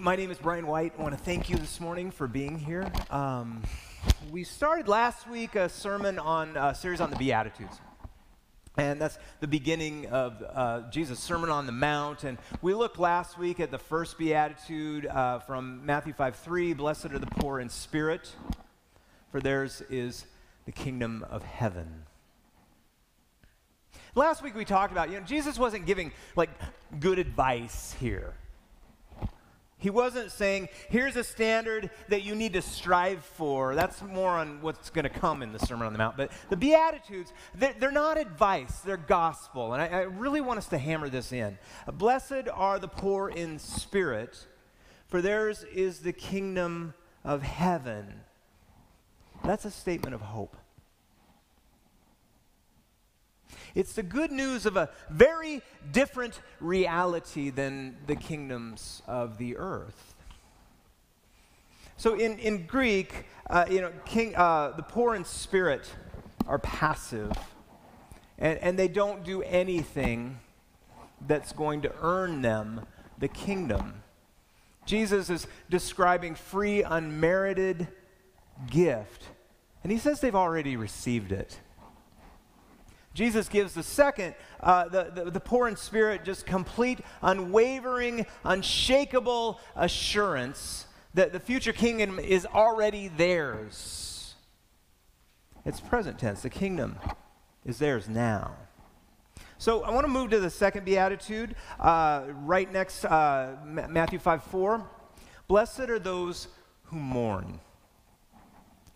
My name is Brian White. I want to thank you this morning for being here. Um, we started last week a sermon on a series on the Beatitudes. And that's the beginning of uh, Jesus' Sermon on the Mount. And we looked last week at the first beatitude uh, from Matthew 5 3 Blessed are the poor in spirit, for theirs is the kingdom of heaven. Last week we talked about, you know, Jesus wasn't giving like good advice here. He wasn't saying, here's a standard that you need to strive for. That's more on what's going to come in the Sermon on the Mount. But the Beatitudes, they're, they're not advice, they're gospel. And I, I really want us to hammer this in. Blessed are the poor in spirit, for theirs is the kingdom of heaven. That's a statement of hope. It's the good news of a very different reality than the kingdoms of the earth. So in, in Greek, uh, you know, king, uh, the poor in spirit are passive, and, and they don't do anything that's going to earn them the kingdom. Jesus is describing free, unmerited gift, and he says they've already received it. Jesus gives the second, uh, the, the, the poor in spirit, just complete, unwavering, unshakable assurance that the future kingdom is already theirs. It's present tense. The kingdom is theirs now. So I want to move to the second beatitude, uh, right next uh, Matthew 5 4. Blessed are those who mourn,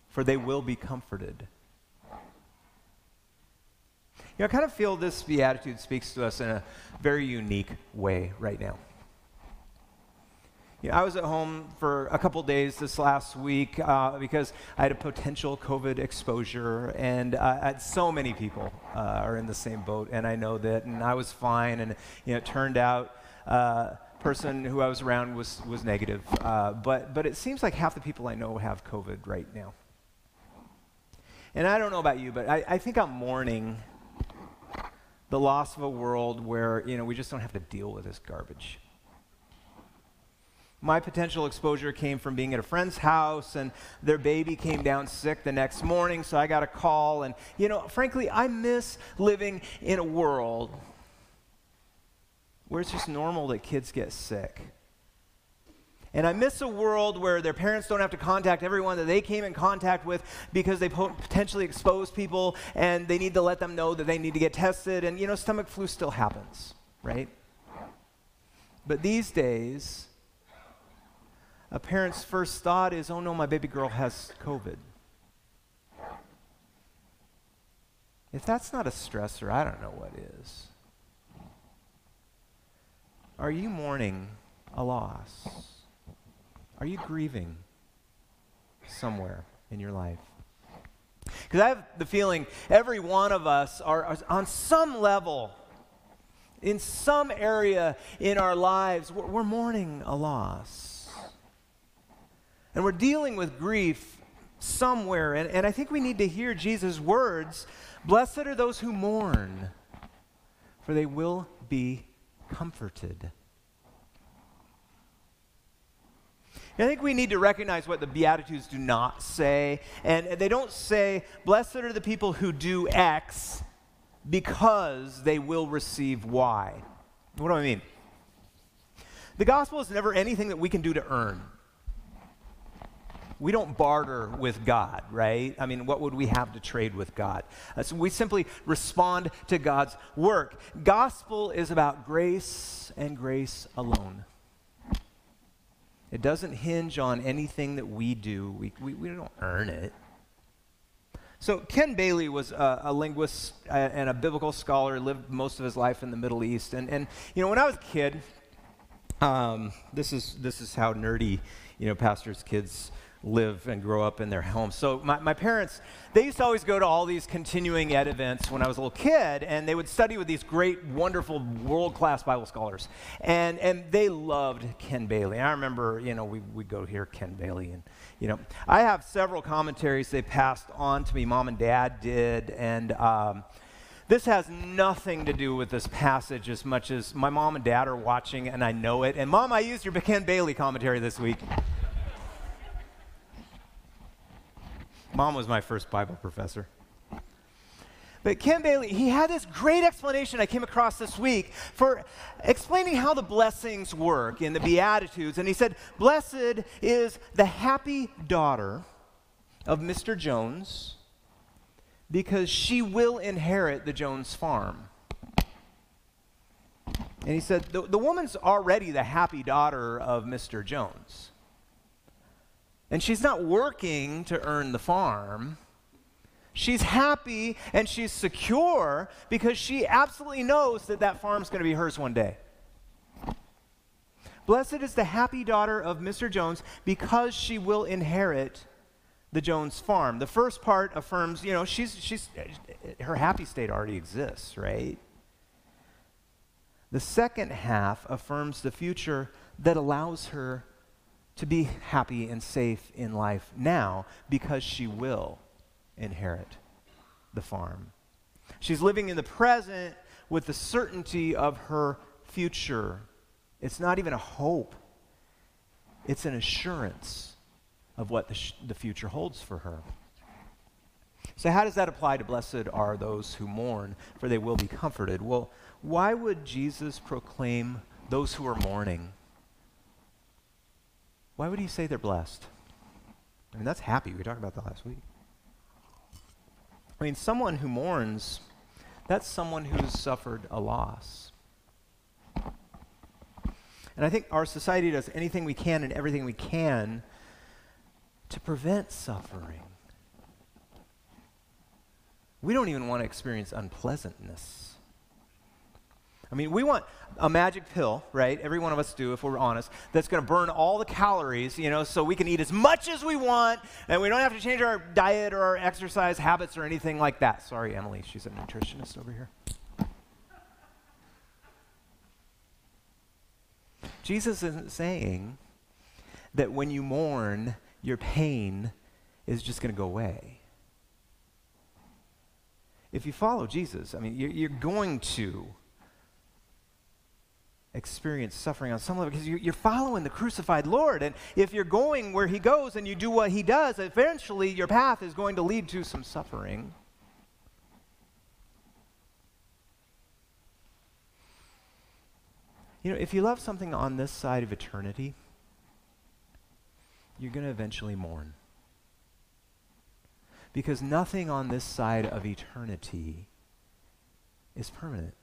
for they will be comforted know, I kind of feel this beatitude speaks to us in a very unique way right now. You know, I was at home for a couple days this last week uh, because I had a potential COVID exposure, and uh, so many people uh, are in the same boat, and I know that, and I was fine, and you know, it turned out uh, person who I was around was was negative, uh, but but it seems like half the people I know have COVID right now. And I don't know about you, but I, I think I'm mourning the loss of a world where, you know, we just don't have to deal with this garbage. My potential exposure came from being at a friend's house, and their baby came down sick the next morning, so I got a call. And, you know, frankly, I miss living in a world where it's just normal that kids get sick. And I miss a world where their parents don't have to contact everyone that they came in contact with because they potentially expose people and they need to let them know that they need to get tested. And, you know, stomach flu still happens, right? But these days, a parent's first thought is, oh no, my baby girl has COVID. If that's not a stressor, I don't know what is. Are you mourning a loss? Are you grieving somewhere in your life? Because I have the feeling every one of us are, are, on some level, in some area in our lives, we're, we're mourning a loss. And we're dealing with grief somewhere. And, and I think we need to hear Jesus' words Blessed are those who mourn, for they will be comforted. I think we need to recognize what the Beatitudes do not say. And they don't say, Blessed are the people who do X because they will receive Y. What do I mean? The gospel is never anything that we can do to earn. We don't barter with God, right? I mean, what would we have to trade with God? Uh, so we simply respond to God's work. Gospel is about grace and grace alone. It doesn't hinge on anything that we do. We, we, we don't earn it. So, Ken Bailey was a, a linguist uh, and a biblical scholar, lived most of his life in the Middle East. And, and you know, when I was a kid, um, this, is, this is how nerdy, you know, pastors' kids live and grow up in their home. So my, my parents, they used to always go to all these continuing ed events when I was a little kid, and they would study with these great, wonderful, world-class Bible scholars. And, and they loved Ken Bailey. I remember, you know, we, we'd go hear Ken Bailey. And, you know, I have several commentaries they passed on to me. Mom and dad did. And um, This has nothing to do with this passage as much as my mom and dad are watching and I know it. And mom, I used your Ken Bailey commentary this week. Mom was my first Bible professor. But Ken Bailey, he had this great explanation I came across this week for explaining how the blessings work in the Beatitudes. And he said, Blessed is the happy daughter of Mr. Jones because she will inherit the Jones farm. And he said, the, the woman's already the happy daughter of Mr. Jones. And she's not working to earn the farm. She's happy and she's secure because she absolutely knows that that farm's going to be hers one day. Blessed is the happy daughter of Mr. Jones because she will inherit the Jones farm. The first part affirms, you know, she's, she's, her happy state already exists, right? The second half affirms the future that allows her to be happy and safe in life now because she will inherit the farm. She's living in the present with the certainty of her future. It's not even a hope, it's an assurance of what the, sh- the future holds for her. So, how does that apply to blessed are those who mourn, for they will be comforted? Well, why would Jesus proclaim those who are mourning? Why would he say they're blessed? I mean, that's happy. We talked about that last week. I mean, someone who mourns, that's someone who's suffered a loss. And I think our society does anything we can and everything we can to prevent suffering. We don't even want to experience unpleasantness. I mean, we want a magic pill, right? Every one of us do, if we're honest, that's going to burn all the calories, you know, so we can eat as much as we want and we don't have to change our diet or our exercise habits or anything like that. Sorry, Emily, she's a nutritionist over here. Jesus isn't saying that when you mourn, your pain is just going to go away. If you follow Jesus, I mean, you're, you're going to experience suffering on some level because you're, following the crucified Lord. And if you're going where He goes and you do what He does, eventually your path is going to lead to some suffering. You know, if you love something on this side of eternity, you're going to eventually mourn. Because nothing on this side of eternity is permanent.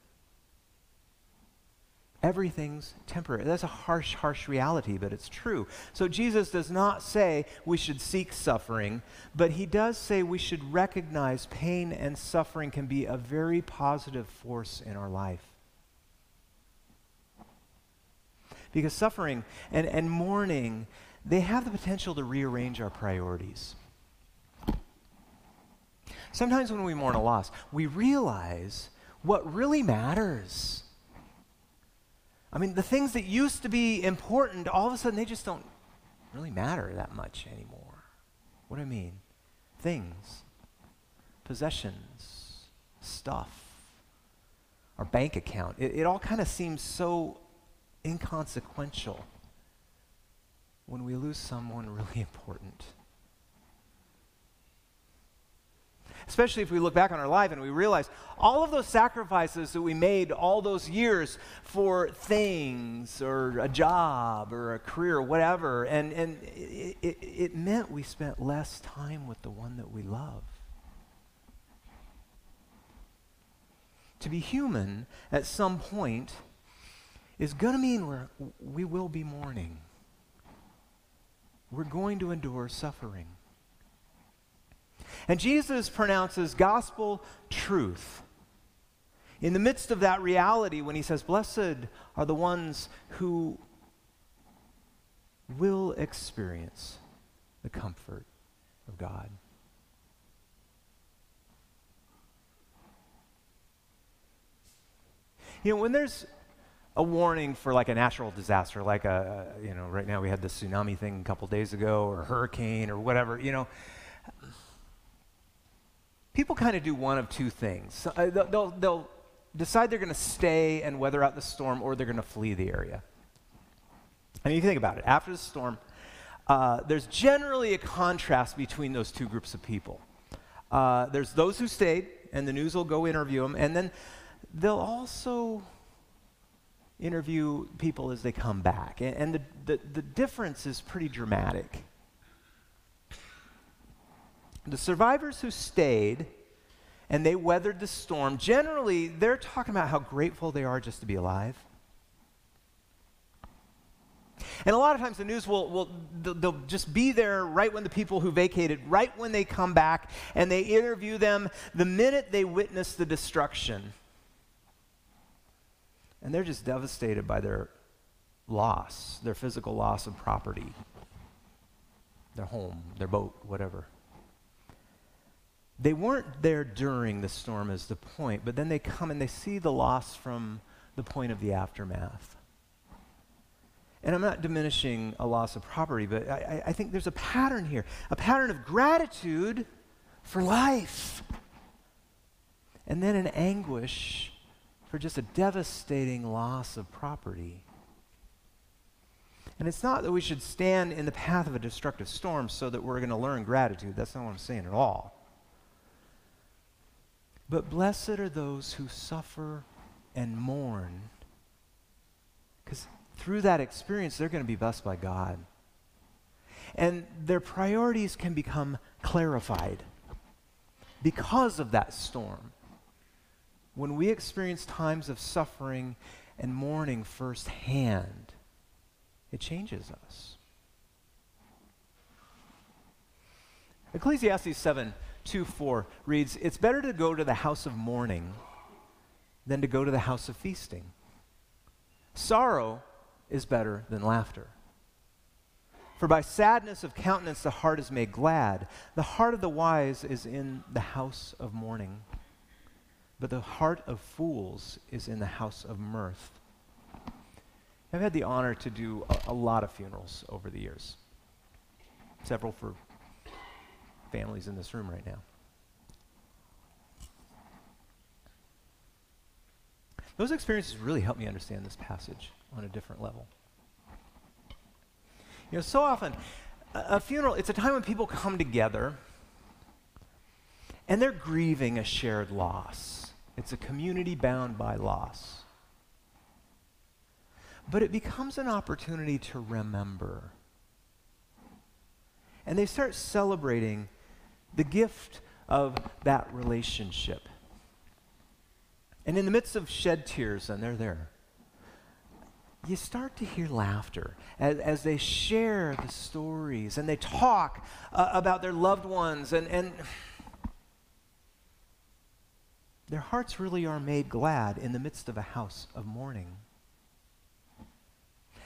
Everything's temporary. That's a harsh, harsh reality, but it's true. So Jesus does not say we should seek suffering, but he does say we should recognize pain and suffering can be a very positive force in our life. Because suffering and, and mourning, they have the potential to rearrange our priorities. Sometimes when we mourn a loss, we realize what really matters I mean, the things that used to be important, all of a sudden they just don't really matter that much anymore. What do I mean? Things, possessions, stuff, our bank account. It, it all kind of seems so inconsequential when we lose someone really important. Especially if we look back on our life and we realize all of those sacrifices that we made all those years for things or a job or a career or whatever, and, and it, it, it meant we spent less time with the one that we love. To be human at some point is going to mean we're, we will be mourning. We're going to endure suffering. And Jesus pronounces gospel truth. In the midst of that reality, when he says, Blessed are the ones who will experience the comfort of God. You know, when there's a warning for like a natural disaster, like a, you know, right now we had the tsunami thing a couple days ago, or hurricane, or whatever, you know, people kind of do one of two things. Uh, they'll, they'll, they'll decide they're going to stay and weather out the storm, or they're going to flee the area. I mean, if you think about it, after the storm, uh, there's generally a contrast between those two groups of people. Uh, there's those who stayed, and the news will go interview them, and then they'll also interview people as they come back. And, and the, the, the difference is pretty dramatic. The survivors who stayed and they weathered the storm, generally, they're talking about how grateful they are just to be alive. And a lot of times the news will, will they'll, they'll, just be there right when the people who vacated, right when they come back, and they interview them the minute they witness the destruction. And they're just devastated by their loss, their physical loss of property, their home, their boat, whatever. They weren't there during the storm, is the point, but then they come and they see the loss from the point of the aftermath. And I'm not diminishing a loss of property, but I, I, think there's a pattern here a pattern of gratitude for life, and then an anguish for just a devastating loss of property. And it's not that we should stand in the path of a destructive storm so that we're going to learn gratitude. That's not what I'm saying at all. But blessed are those who suffer and mourn. Because through that experience, they're going to be blessed by God. And their priorities can become clarified because of that storm. When we experience times of suffering and mourning firsthand, it changes us. Ecclesiastes 7 2 4 reads, It's better to go to the house of mourning than to go to the house of feasting. Sorrow is better than laughter. For by sadness of countenance the heart is made glad. The heart of the wise is in the house of mourning, but the heart of fools is in the house of mirth. I've had the honor to do a, a lot of funerals over the years, several for families in this room right now. Those experiences really helped me understand this passage on a different level. You know, so often, a, a funeral, it's a time when people come together and they're grieving a shared loss. It's a community bound by loss. But it becomes an opportunity to remember. And they start celebrating the gift of that relationship. And in the midst of shed tears, and they're there, you start to hear laughter as, as they share the stories and they talk uh, about their loved ones, and, and their hearts really are made glad in the midst of a house of mourning.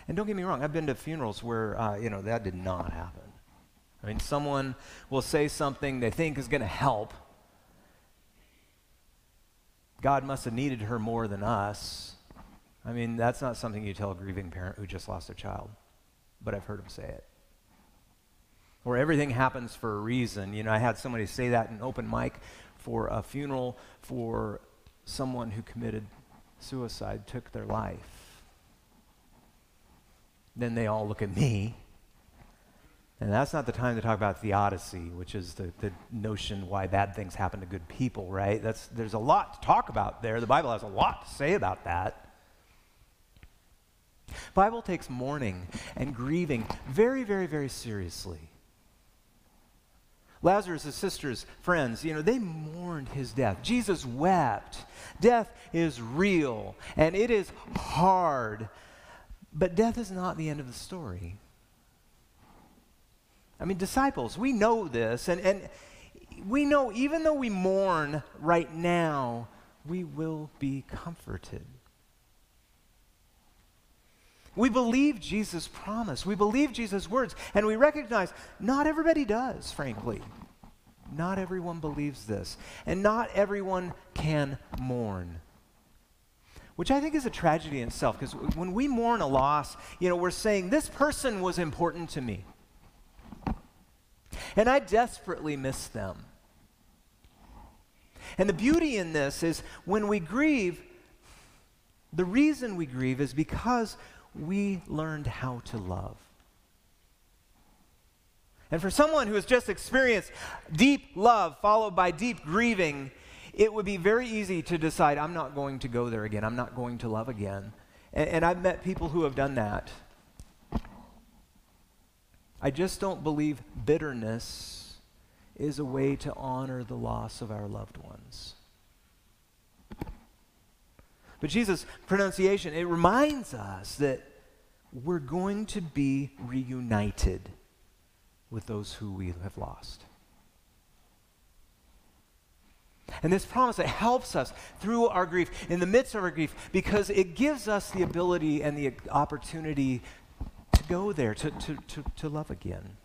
And don't get me wrong, I've been to funerals where, uh, you know, that did not happen. I mean, someone will say something they think is going to help. God must have needed her more than us. I mean, that's not something you tell a grieving parent who just lost a child, but I've heard them say it. Or everything happens for a reason. You know, I had somebody say that in open mic for a funeral for someone who committed suicide, took their life. Then they all look at me and that's not the time to talk about theodicy, which is the, the notion why bad things happen to good people, right? That's, there's a lot to talk about there. The Bible has a lot to say about that. Bible takes mourning and grieving very, very, very seriously. Lazarus' sisters, friends, you know, they mourned his death. Jesus wept. Death is real and it is hard. But death is not the end of the story. I mean, disciples, we know this, and, and we know even though we mourn right now, we will be comforted. We believe Jesus' promise. We believe Jesus' words. And we recognize not everybody does, frankly. Not everyone believes this. And not everyone can mourn. Which I think is a tragedy in itself, because when we mourn a loss, you know, we're saying, this person was important to me. And I desperately miss them. And the beauty in this is when we grieve, the reason we grieve is because we learned how to love. And for someone who has just experienced deep love followed by deep grieving, it would be very easy to decide, I'm not going to go there again. I'm not going to love again. And, and I've met people who have done that. I just don't believe bitterness is a way to honor the loss of our loved ones. But Jesus' pronunciation, it reminds us that we're going to be reunited with those who we have lost. And this promise, it helps us through our grief, in the midst of our grief, because it gives us the ability and the opportunity go there, to, to, to, to love again.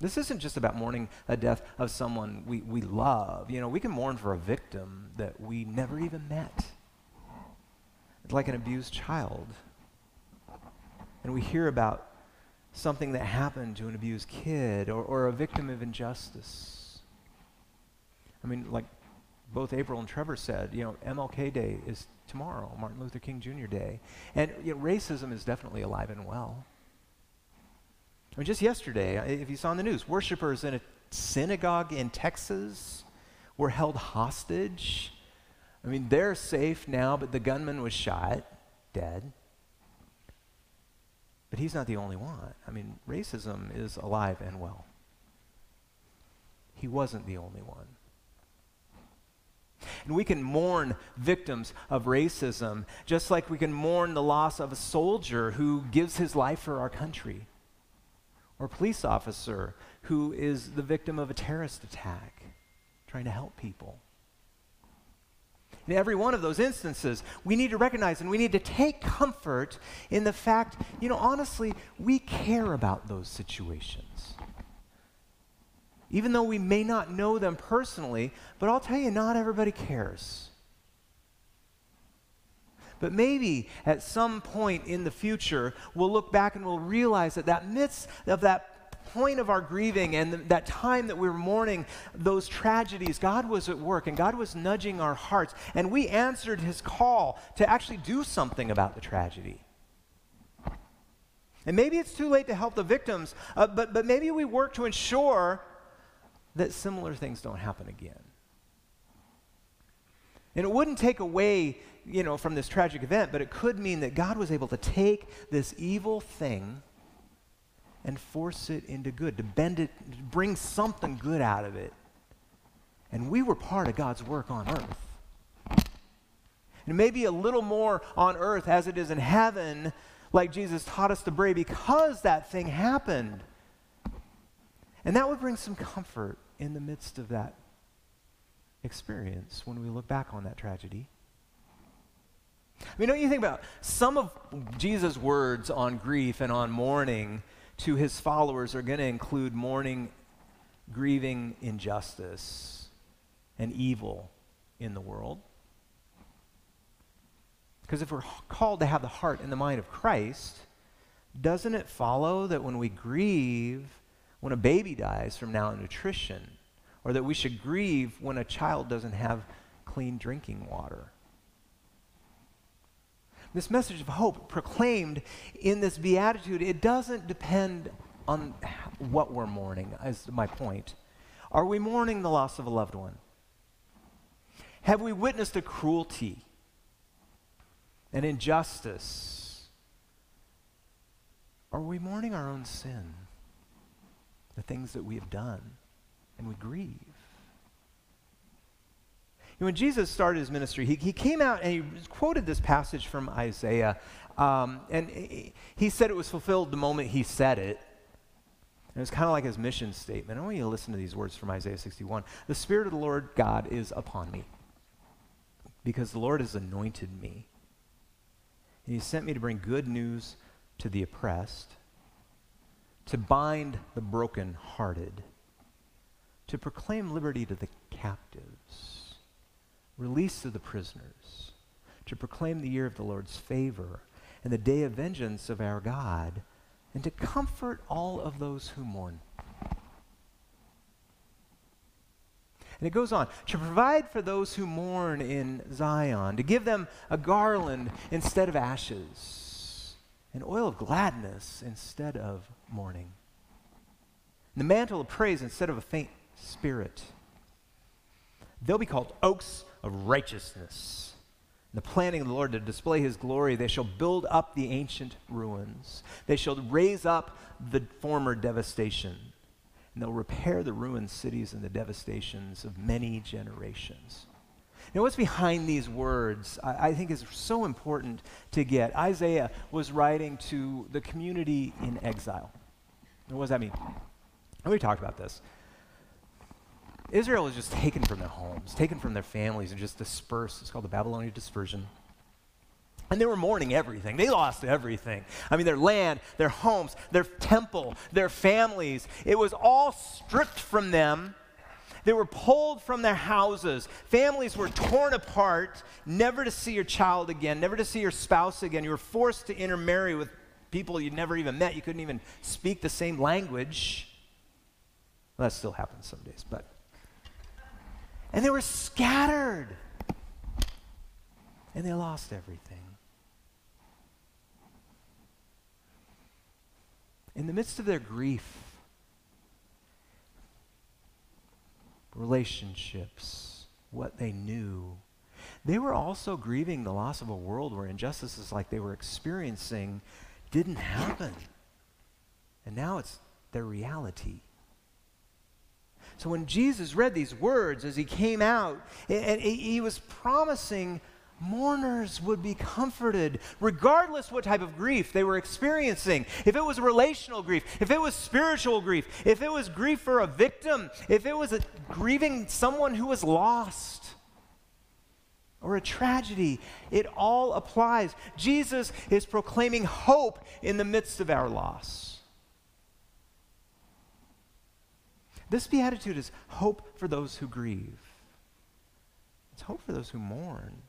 This isn't just about mourning a death of someone we, we love. You know, we can mourn for a victim that we never even met. It's like an abused child. And we hear about something that happened to an abused kid or, or a victim of injustice. I mean, like both April and Trevor said, you know, MLK Day is tomorrow, Martin Luther King Jr. Day. And you know, racism is definitely alive and well. I mean, just yesterday, if you saw in the news, worshipers in a synagogue in Texas were held hostage. I mean, they're safe now, but the gunman was shot, dead. But he's not the only one. I mean, racism is alive and well. He wasn't the only one. And we can mourn victims of racism just like we can mourn the loss of a soldier who gives his life for our country, or a police officer who is the victim of a terrorist attack, trying to help people. In every one of those instances, we need to recognize and we need to take comfort in the fact, you know, honestly, we care about those situations. Even though we may not know them personally, but I'll tell you, not everybody cares. But maybe at some point in the future, we'll look back and we'll realize that that midst of that point of our grieving and th- that time that we were mourning those tragedies, God was at work and God was nudging our hearts. And we answered his call to actually do something about the tragedy. And maybe it's too late to help the victims, uh, but, but maybe we work to ensure that similar things don't happen again. And it wouldn't take away, you know, from this tragic event, but it could mean that God was able to take this evil thing and force it into good, to bend it, to bring something good out of it. And we were part of God's work on earth. And maybe a little more on earth as it is in heaven, like Jesus taught us to pray, because that thing happened. And that would bring some comfort in the midst of that experience when we look back on that tragedy. I mean, don't you think about some of Jesus' words on grief and on mourning to his followers are going to include mourning, grieving injustice and evil in the world. Because if we're called to have the heart and the mind of Christ, doesn't it follow that when we grieve, when a baby dies from malnutrition, or that we should grieve when a child doesn't have clean drinking water? this message of hope proclaimed in this beatitude, it doesn't depend on what we're mourning, is my point. Are we mourning the loss of a loved one? Have we witnessed a cruelty, an injustice? Are we mourning our own sin, the things that we have done, and we grieve? when Jesus started his ministry, he, he came out and he quoted this passage from Isaiah. Um, and he said it was fulfilled the moment he said it. And it was kind of like his mission statement. I want you to listen to these words from Isaiah 61. The Spirit of the Lord God is upon me, because the Lord has anointed me. And he sent me to bring good news to the oppressed, to bind the brokenhearted, to proclaim liberty to the captives release of the prisoners, to proclaim the year of the Lord's favor and the day of vengeance of our God, and to comfort all of those who mourn. And it goes on to provide for those who mourn in Zion, to give them a garland instead of ashes, an oil of gladness instead of mourning, and the mantle of praise instead of a faint spirit. They'll be called oaks of righteousness. The planning of the Lord to display his glory, they shall build up the ancient ruins. They shall raise up the former devastation and they'll repair the ruined cities and the devastations of many generations. Now, what's behind these words, I, I, think, is so important to get. Isaiah was writing to the community in exile. And what does that mean? And we talked about this. Israel was just taken from their homes, taken from their families, and just dispersed. It's called the Babylonian dispersion. And they were mourning everything. They lost everything. I mean, their land, their homes, their temple, their families. It was all stripped from them. They were pulled from their houses. Families were torn apart, never to see your child again, never to see your spouse again. You were forced to intermarry with people you'd never even met. You couldn't even speak the same language. Well, that still happens some days, but. And they were scattered. And they lost everything. in the midst of their grief, relationships, what they knew, they were also grieving the loss of a world where injustices like they were experiencing didn't happen. And now it's their reality. So when Jesus read these words as he came out, and he was promising mourners would be comforted, regardless what type of grief they were experiencing. If it was relational grief, if it was spiritual grief, if it was grief for a victim, if it was grieving someone who was lost, or a tragedy, it all applies. Jesus is proclaiming hope in the midst of our loss. This beatitude is hope for those who grieve. It's hope for those who mourn.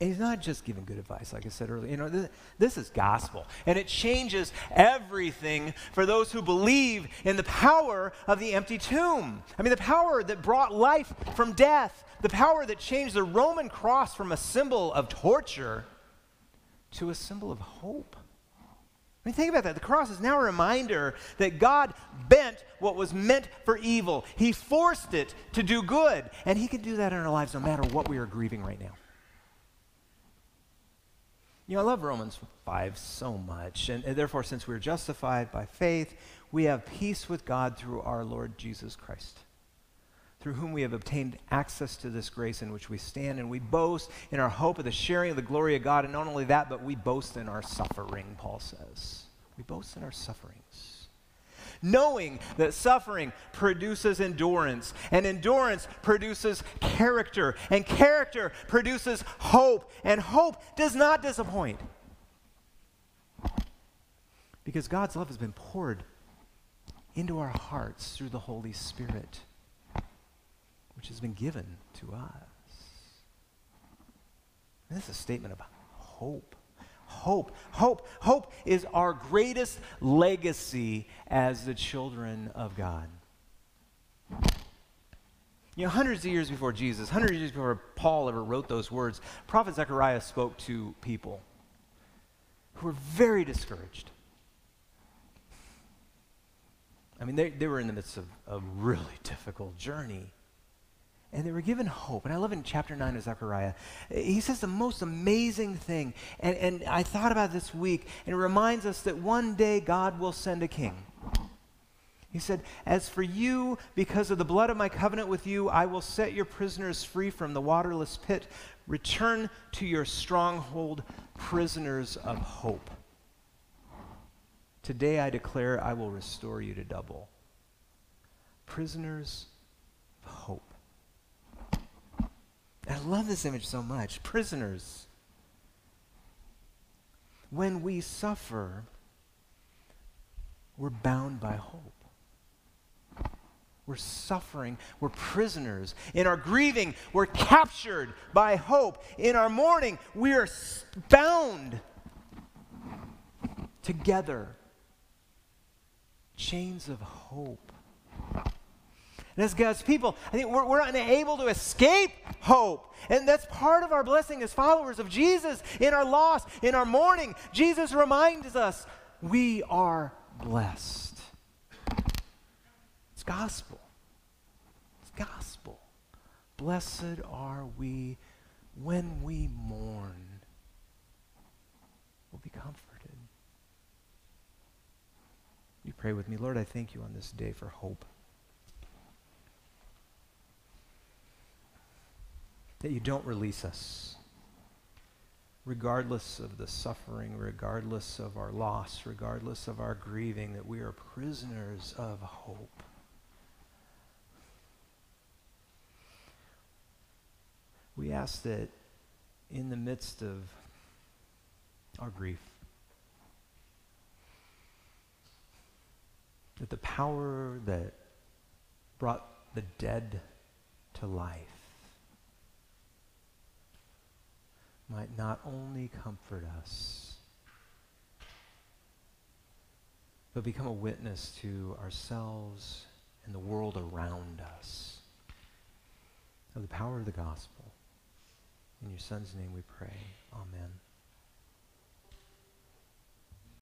And he's not just giving good advice, like I said earlier. You know, this, this, is gospel. And it changes everything for those who believe in the power of the empty tomb. I mean, the power that brought life from death, the power that changed the Roman cross from a symbol of torture to a symbol of hope. I mean, think about that. The cross is now a reminder that God bent what was meant for evil, He forced it to do good. And He can do that in our lives no matter what we are grieving right now. You know, I love Romans 5 so much. And, and, therefore, since we're justified by faith, we have peace with God through our Lord Jesus Christ, through whom we have obtained access to this grace in which we stand. And we boast in our hope of the sharing of the glory of God. And not only that, but we boast in our suffering, Paul says. We boast in our sufferings knowing that suffering produces endurance, and endurance produces character, and character produces hope, and hope does not disappoint. Because God's love has been poured into our hearts through the Holy Spirit, which has been given to us. And this is a statement about hope hope. Hope. Hope is our greatest legacy as the children of God. You know, hundreds of years before Jesus, hundreds of years before Paul ever wrote those words, Prophet Zechariah spoke to people who were very discouraged. I mean, they, they were in the midst of a really difficult journey and they were given hope. And I love in chapter 9 of Zechariah, he says the most amazing thing. And, and I thought about this week, and it reminds us that one day God will send a king. He said, As for you, because of the blood of my covenant with you, I will set your prisoners free from the waterless pit. Return to your stronghold, prisoners of hope. Today I declare I will restore you to double. Prisoners of hope. I love this image so much. Prisoners. When we suffer, we're bound by hope. We're suffering. We're prisoners. In our grieving, we're captured by hope. In our mourning, we are bound together. Chains of hope. And as God's people, I think we're, we're unable to escape hope. And that's part of our blessing as followers of Jesus in our loss, in our mourning. Jesus reminds us we are blessed. It's gospel. It's gospel. Blessed are we when we mourn. We'll be comforted. You pray with me. Lord, I thank you on this day for hope. That you don't release us, regardless of the suffering, regardless of our loss, regardless of our grieving, that we are prisoners of hope. We ask that in the midst of our grief, that the power that brought the dead to life might not only comfort us, but become a witness to ourselves and the world around us of the power of the gospel. In your Son's name we pray. Amen.